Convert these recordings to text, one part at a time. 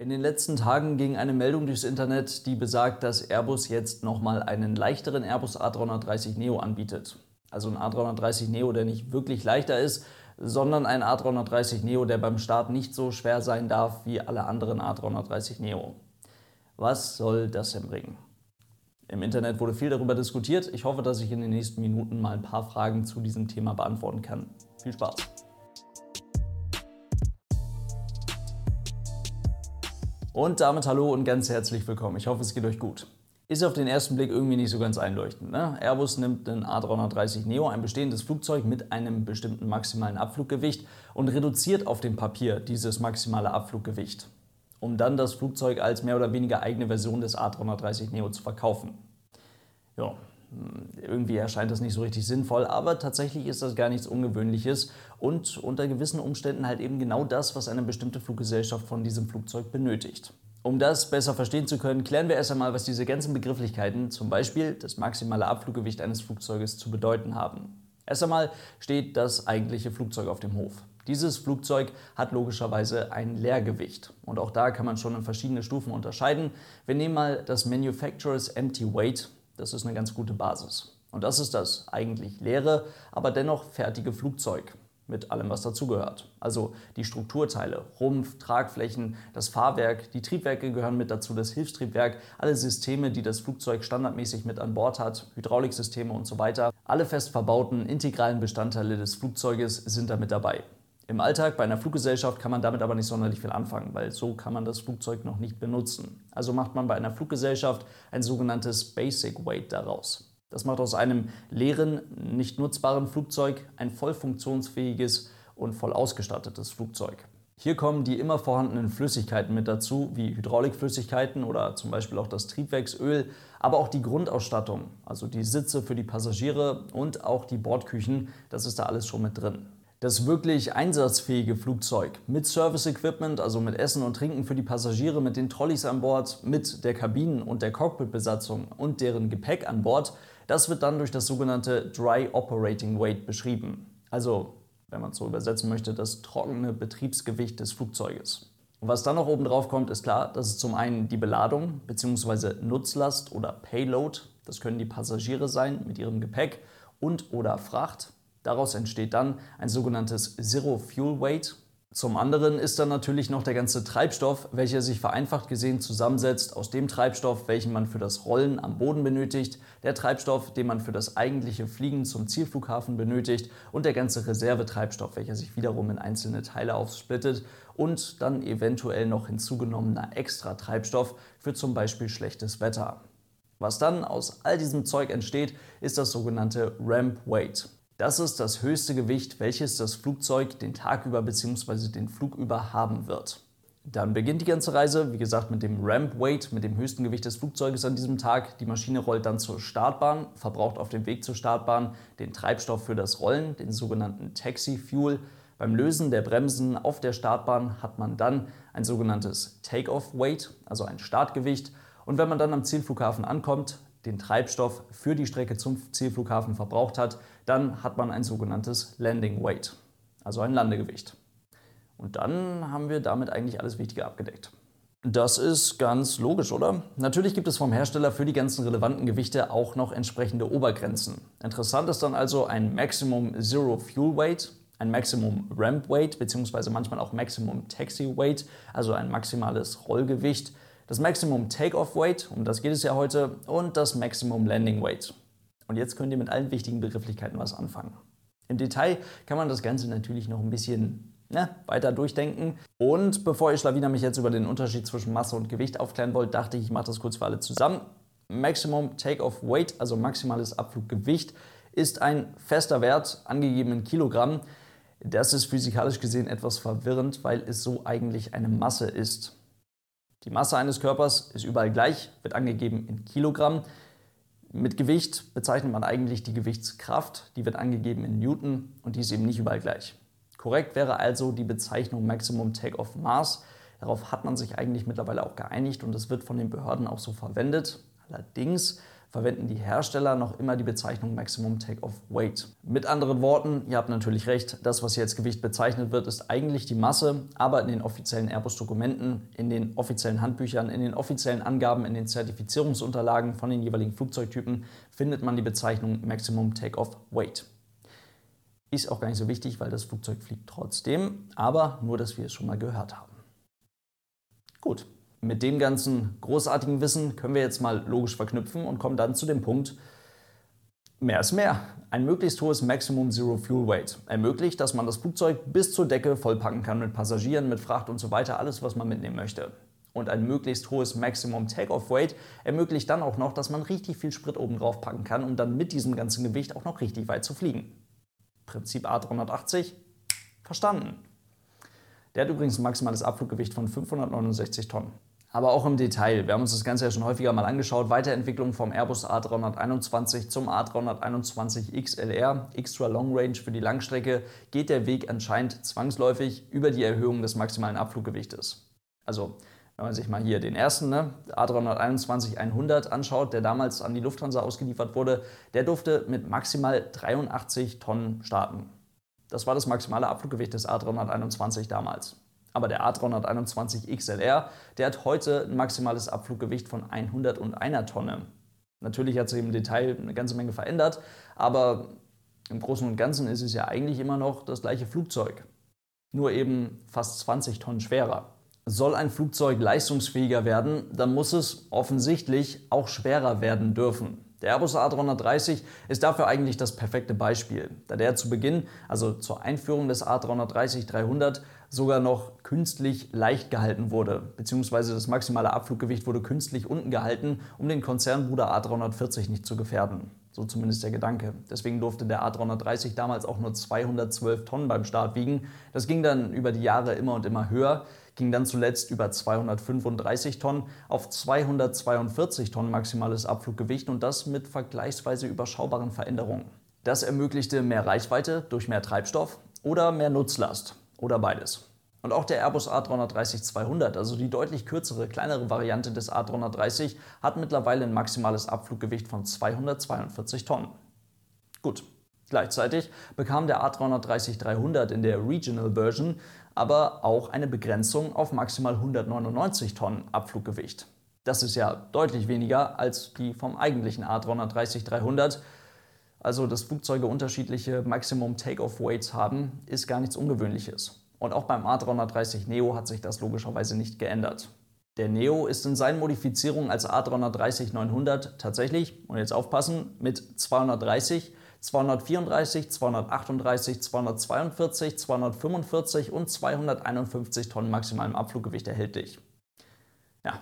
In den letzten Tagen ging eine Meldung durchs Internet, die besagt, dass Airbus jetzt nochmal einen leichteren Airbus A330 Neo anbietet. Also ein A330 Neo, der nicht wirklich leichter ist, sondern ein A330 Neo, der beim Start nicht so schwer sein darf wie alle anderen A330 Neo. Was soll das denn bringen? Im Internet wurde viel darüber diskutiert. Ich hoffe, dass ich in den nächsten Minuten mal ein paar Fragen zu diesem Thema beantworten kann. Viel Spaß! Und damit hallo und ganz herzlich willkommen. Ich hoffe, es geht euch gut. Ist auf den ersten Blick irgendwie nicht so ganz einleuchtend. Ne? Airbus nimmt den A330 Neo, ein bestehendes Flugzeug mit einem bestimmten maximalen Abfluggewicht und reduziert auf dem Papier dieses maximale Abfluggewicht, um dann das Flugzeug als mehr oder weniger eigene Version des A330 Neo zu verkaufen. Ja, irgendwie erscheint das nicht so richtig sinnvoll, aber tatsächlich ist das gar nichts Ungewöhnliches und unter gewissen Umständen halt eben genau das, was eine bestimmte Fluggesellschaft von diesem Flugzeug benötigt. Um das besser verstehen zu können, klären wir erst einmal, was diese ganzen Begrifflichkeiten, zum Beispiel das maximale Abfluggewicht eines Flugzeuges, zu bedeuten haben. Erst einmal steht das eigentliche Flugzeug auf dem Hof. Dieses Flugzeug hat logischerweise ein Leergewicht. Und auch da kann man schon in verschiedene Stufen unterscheiden. Wir nehmen mal das Manufacturer's Empty Weight. Das ist eine ganz gute Basis. Und das ist das eigentlich leere, aber dennoch fertige Flugzeug mit allem, was dazugehört. Also die Strukturteile, Rumpf, Tragflächen, das Fahrwerk, die Triebwerke gehören mit dazu, das Hilfstriebwerk, alle Systeme, die das Flugzeug standardmäßig mit an Bord hat, Hydrauliksysteme und so weiter. Alle fest verbauten, integralen Bestandteile des Flugzeuges sind da mit dabei. Im Alltag bei einer Fluggesellschaft kann man damit aber nicht sonderlich viel anfangen, weil so kann man das Flugzeug noch nicht benutzen. Also macht man bei einer Fluggesellschaft ein sogenanntes Basic Weight daraus. Das macht aus einem leeren, nicht nutzbaren Flugzeug ein voll funktionsfähiges und voll ausgestattetes Flugzeug. Hier kommen die immer vorhandenen Flüssigkeiten mit dazu, wie Hydraulikflüssigkeiten oder zum Beispiel auch das Triebwerksöl, aber auch die Grundausstattung, also die Sitze für die Passagiere und auch die Bordküchen, das ist da alles schon mit drin. Das wirklich einsatzfähige Flugzeug mit Service-Equipment, also mit Essen und Trinken für die Passagiere, mit den Trolleys an Bord, mit der Kabinen- und der Cockpitbesatzung und deren Gepäck an Bord, das wird dann durch das sogenannte Dry Operating Weight beschrieben. Also, wenn man es so übersetzen möchte, das trockene Betriebsgewicht des Flugzeuges. Und was dann noch oben drauf kommt, ist klar, das ist zum einen die Beladung bzw. Nutzlast oder Payload. Das können die Passagiere sein mit ihrem Gepäck und oder Fracht. Daraus entsteht dann ein sogenanntes Zero Fuel Weight. Zum anderen ist dann natürlich noch der ganze Treibstoff, welcher sich vereinfacht gesehen zusammensetzt aus dem Treibstoff, welchen man für das Rollen am Boden benötigt, der Treibstoff, den man für das eigentliche Fliegen zum Zielflughafen benötigt und der ganze Reservetreibstoff, welcher sich wiederum in einzelne Teile aufsplittet und dann eventuell noch hinzugenommener Extra-Treibstoff für zum Beispiel schlechtes Wetter. Was dann aus all diesem Zeug entsteht, ist das sogenannte Ramp Weight. Das ist das höchste Gewicht, welches das Flugzeug den Tag über bzw. den Flug über haben wird. Dann beginnt die ganze Reise, wie gesagt, mit dem Ramp Weight, mit dem höchsten Gewicht des Flugzeuges an diesem Tag. Die Maschine rollt dann zur Startbahn, verbraucht auf dem Weg zur Startbahn den Treibstoff für das Rollen, den sogenannten Taxi Fuel. Beim Lösen der Bremsen auf der Startbahn hat man dann ein sogenanntes Take-off Weight, also ein Startgewicht. Und wenn man dann am Zielflughafen ankommt, den Treibstoff für die Strecke zum Zielflughafen verbraucht hat, dann hat man ein sogenanntes Landing Weight, also ein Landegewicht. Und dann haben wir damit eigentlich alles Wichtige abgedeckt. Das ist ganz logisch, oder? Natürlich gibt es vom Hersteller für die ganzen relevanten Gewichte auch noch entsprechende Obergrenzen. Interessant ist dann also ein Maximum Zero Fuel Weight, ein Maximum Ramp Weight bzw. manchmal auch Maximum Taxi Weight, also ein maximales Rollgewicht das Maximum Takeoff Weight, um das geht es ja heute, und das Maximum Landing Weight. Und jetzt könnt ihr mit allen wichtigen Begrifflichkeiten was anfangen. Im Detail kann man das Ganze natürlich noch ein bisschen ne, weiter durchdenken. Und bevor ihr Schlawiner mich jetzt über den Unterschied zwischen Masse und Gewicht aufklären wollt, dachte ich, ich mache das kurz für alle zusammen. Maximum Takeoff Weight, also maximales Abfluggewicht, ist ein fester Wert, angegeben in Kilogramm. Das ist physikalisch gesehen etwas verwirrend, weil es so eigentlich eine Masse ist. Die Masse eines Körpers ist überall gleich, wird angegeben in Kilogramm. Mit Gewicht bezeichnet man eigentlich die Gewichtskraft, die wird angegeben in Newton und die ist eben nicht überall gleich. Korrekt wäre also die Bezeichnung Maximum Takeoff Mass. Darauf hat man sich eigentlich mittlerweile auch geeinigt und es wird von den Behörden auch so verwendet. Allerdings verwenden die Hersteller noch immer die Bezeichnung Maximum Takeoff Weight. Mit anderen Worten, ihr habt natürlich recht, das, was hier als Gewicht bezeichnet wird, ist eigentlich die Masse, aber in den offiziellen Airbus-Dokumenten, in den offiziellen Handbüchern, in den offiziellen Angaben, in den Zertifizierungsunterlagen von den jeweiligen Flugzeugtypen findet man die Bezeichnung Maximum Takeoff Weight. Ist auch gar nicht so wichtig, weil das Flugzeug fliegt trotzdem, aber nur, dass wir es schon mal gehört haben. Gut, mit dem ganzen großartigen Wissen können wir jetzt mal logisch verknüpfen und kommen dann zu dem Punkt, mehr ist mehr. Ein möglichst hohes Maximum Zero Fuel Weight ermöglicht, dass man das Flugzeug bis zur Decke vollpacken kann mit Passagieren, mit Fracht und so weiter, alles, was man mitnehmen möchte. Und ein möglichst hohes Maximum Takeoff Weight ermöglicht dann auch noch, dass man richtig viel Sprit oben drauf packen kann, um dann mit diesem ganzen Gewicht auch noch richtig weit zu fliegen. Prinzip A380, verstanden. Der hat übrigens ein maximales Abfluggewicht von 569 Tonnen. Aber auch im Detail. Wir haben uns das Ganze ja schon häufiger mal angeschaut. Weiterentwicklung vom Airbus A321 zum A321 XLR, Extra Long Range für die Langstrecke, geht der Weg anscheinend zwangsläufig über die Erhöhung des maximalen Abfluggewichtes. Also, wenn man sich mal hier den ersten, ne, A321-100 anschaut, der damals an die Lufthansa ausgeliefert wurde, der durfte mit maximal 83 Tonnen starten. Das war das maximale Abfluggewicht des A321 damals. Aber der A321 XLR, der hat heute ein maximales Abfluggewicht von 101 Tonne. Natürlich hat sich im Detail eine ganze Menge verändert, aber im Großen und Ganzen ist es ja eigentlich immer noch das gleiche Flugzeug. Nur eben fast 20 Tonnen schwerer. Soll ein Flugzeug leistungsfähiger werden, dann muss es offensichtlich auch schwerer werden dürfen. Der Airbus A330 ist dafür eigentlich das perfekte Beispiel, da der zu Beginn, also zur Einführung des A330-300, sogar noch künstlich leicht gehalten wurde, beziehungsweise das maximale Abfluggewicht wurde künstlich unten gehalten, um den Konzernbruder A340 nicht zu gefährden. So zumindest der Gedanke. Deswegen durfte der A330 damals auch nur 212 Tonnen beim Start wiegen. Das ging dann über die Jahre immer und immer höher ging dann zuletzt über 235 Tonnen auf 242 Tonnen maximales Abfluggewicht und das mit vergleichsweise überschaubaren Veränderungen. Das ermöglichte mehr Reichweite durch mehr Treibstoff oder mehr Nutzlast oder beides. Und auch der Airbus A330-200, also die deutlich kürzere, kleinere Variante des A330, hat mittlerweile ein maximales Abfluggewicht von 242 Tonnen. Gut, Gleichzeitig bekam der A330-300 in der Regional Version aber auch eine Begrenzung auf maximal 199 Tonnen Abfluggewicht. Das ist ja deutlich weniger als die vom eigentlichen A330-300. Also, dass Flugzeuge unterschiedliche Maximum Takeoff Weights haben, ist gar nichts Ungewöhnliches. Und auch beim A330 Neo hat sich das logischerweise nicht geändert. Der Neo ist in seinen Modifizierungen als A330-900 tatsächlich, und jetzt aufpassen, mit 230 234, 238, 242, 245 und 251 Tonnen maximalem Abfluggewicht erhältlich. Ja,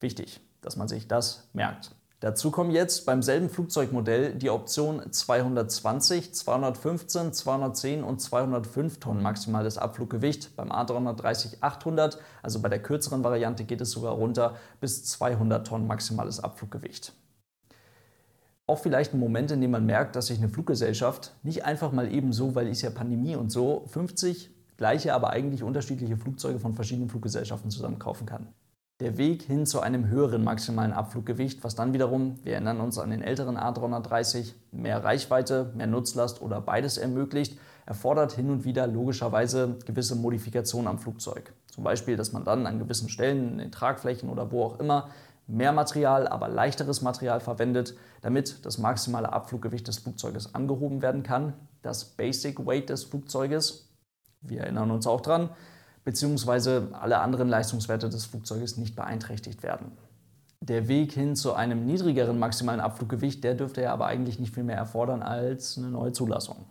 wichtig, dass man sich das merkt. Dazu kommen jetzt beim selben Flugzeugmodell die Option 220, 215, 210 und 205 Tonnen maximales Abfluggewicht. Beim A330-800, also bei der kürzeren Variante, geht es sogar runter bis 200 Tonnen maximales Abfluggewicht auch vielleicht ein Moment, in dem man merkt, dass sich eine Fluggesellschaft nicht einfach mal eben so, weil ist ja Pandemie und so, 50 gleiche, aber eigentlich unterschiedliche Flugzeuge von verschiedenen Fluggesellschaften zusammen kaufen kann. Der Weg hin zu einem höheren maximalen Abfluggewicht, was dann wiederum, wir erinnern uns an den älteren A330, mehr Reichweite, mehr Nutzlast oder beides ermöglicht, erfordert hin und wieder logischerweise gewisse Modifikationen am Flugzeug. Zum Beispiel, dass man dann an gewissen Stellen, in den Tragflächen oder wo auch immer, mehr Material, aber leichteres Material verwendet, damit das maximale Abfluggewicht des Flugzeuges angehoben werden kann, das Basic Weight des Flugzeuges, wir erinnern uns auch dran, beziehungsweise alle anderen Leistungswerte des Flugzeuges nicht beeinträchtigt werden. Der Weg hin zu einem niedrigeren maximalen Abfluggewicht, der dürfte ja aber eigentlich nicht viel mehr erfordern als eine neue Zulassung.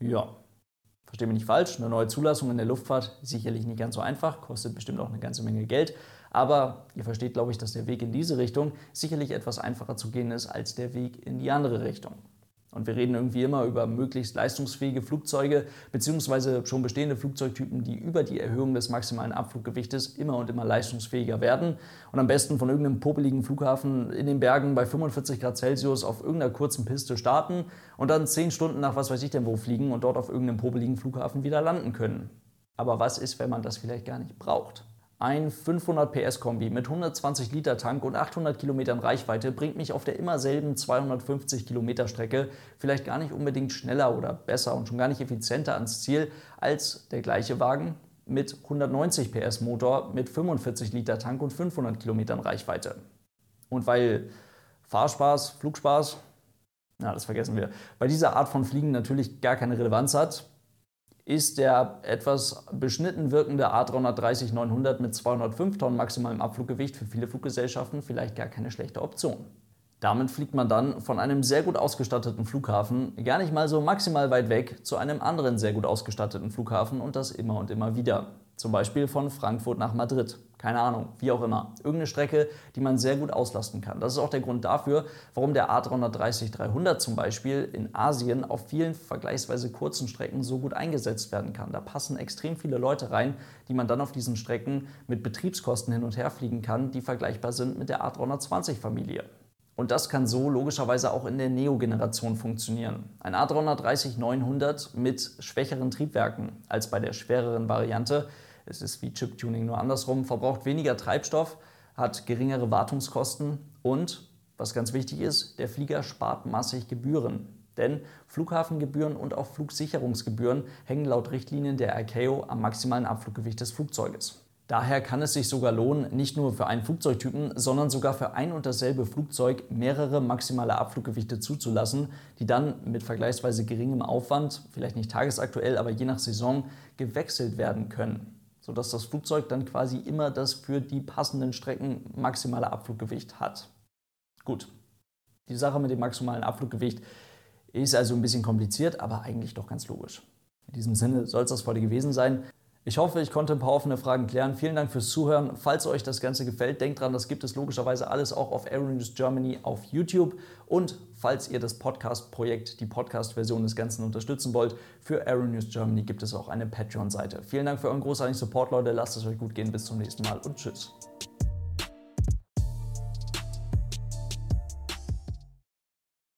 Ja, verstehe mich nicht falsch, eine neue Zulassung in der Luftfahrt sicherlich nicht ganz so einfach, kostet bestimmt auch eine ganze Menge Geld, aber ihr versteht, glaube ich, dass der Weg in diese Richtung sicherlich etwas einfacher zu gehen ist als der Weg in die andere Richtung. Und wir reden irgendwie immer über möglichst leistungsfähige Flugzeuge beziehungsweise schon bestehende Flugzeugtypen, die über die Erhöhung des maximalen Abfluggewichtes immer und immer leistungsfähiger werden und am besten von irgendeinem popeligen Flughafen in den Bergen bei 45 Grad Celsius auf irgendeiner kurzen Piste starten und dann 10 Stunden nach was weiß ich denn wo fliegen und dort auf irgendeinem popeligen Flughafen wieder landen können. Aber was ist, wenn man das vielleicht gar nicht braucht? Ein 500 PS Kombi mit 120 Liter Tank und 800 Kilometern Reichweite bringt mich auf der immer selben 250 Kilometer Strecke vielleicht gar nicht unbedingt schneller oder besser und schon gar nicht effizienter ans Ziel als der gleiche Wagen mit 190 PS Motor mit 45 Liter Tank und 500 Kilometern Reichweite. Und weil Fahrspaß, Flugspaß, na, das vergessen wir, bei dieser Art von Fliegen natürlich gar keine Relevanz hat, ist der etwas beschnitten wirkende A330-900 mit 205 Tonnen maximalem Abfluggewicht für viele Fluggesellschaften vielleicht gar keine schlechte Option. Damit fliegt man dann von einem sehr gut ausgestatteten Flughafen gar nicht mal so maximal weit weg zu einem anderen sehr gut ausgestatteten Flughafen und das immer und immer wieder. Zum Beispiel von Frankfurt nach Madrid. Keine Ahnung, wie auch immer. Irgendeine Strecke, die man sehr gut auslasten kann. Das ist auch der Grund dafür, warum der A330-300 zum Beispiel in Asien auf vielen vergleichsweise kurzen Strecken so gut eingesetzt werden kann. Da passen extrem viele Leute rein, die man dann auf diesen Strecken mit Betriebskosten hin und her fliegen kann, die vergleichbar sind mit der A320-Familie. Und das kann so logischerweise auch in der Neo-Generation funktionieren. Ein A330-900 mit schwächeren Triebwerken als bei der schwereren Variante es ist wie Chip-Tuning nur andersrum, verbraucht weniger Treibstoff, hat geringere Wartungskosten und, was ganz wichtig ist, der Flieger spart massig Gebühren. Denn Flughafengebühren und auch Flugsicherungsgebühren hängen laut Richtlinien der ICAO am maximalen Abfluggewicht des Flugzeuges. Daher kann es sich sogar lohnen, nicht nur für einen Flugzeugtypen, sondern sogar für ein und dasselbe Flugzeug mehrere maximale Abfluggewichte zuzulassen, die dann mit vergleichsweise geringem Aufwand, vielleicht nicht tagesaktuell, aber je nach Saison, gewechselt werden können sodass das Flugzeug dann quasi immer das für die passenden Strecken maximale Abfluggewicht hat. Gut, die Sache mit dem maximalen Abfluggewicht ist also ein bisschen kompliziert, aber eigentlich doch ganz logisch. In diesem Sinne soll es das heute gewesen sein. Ich hoffe, ich konnte ein paar offene Fragen klären. Vielen Dank fürs Zuhören. Falls euch das Ganze gefällt, denkt dran, das gibt es logischerweise alles auch auf Aeronews Germany auf YouTube. Und falls ihr das Podcast-Projekt, die Podcast-Version des Ganzen unterstützen wollt, für Aeronews Germany gibt es auch eine Patreon-Seite. Vielen Dank für euren großartigen Support, Leute. Lasst es euch gut gehen. Bis zum nächsten Mal und tschüss.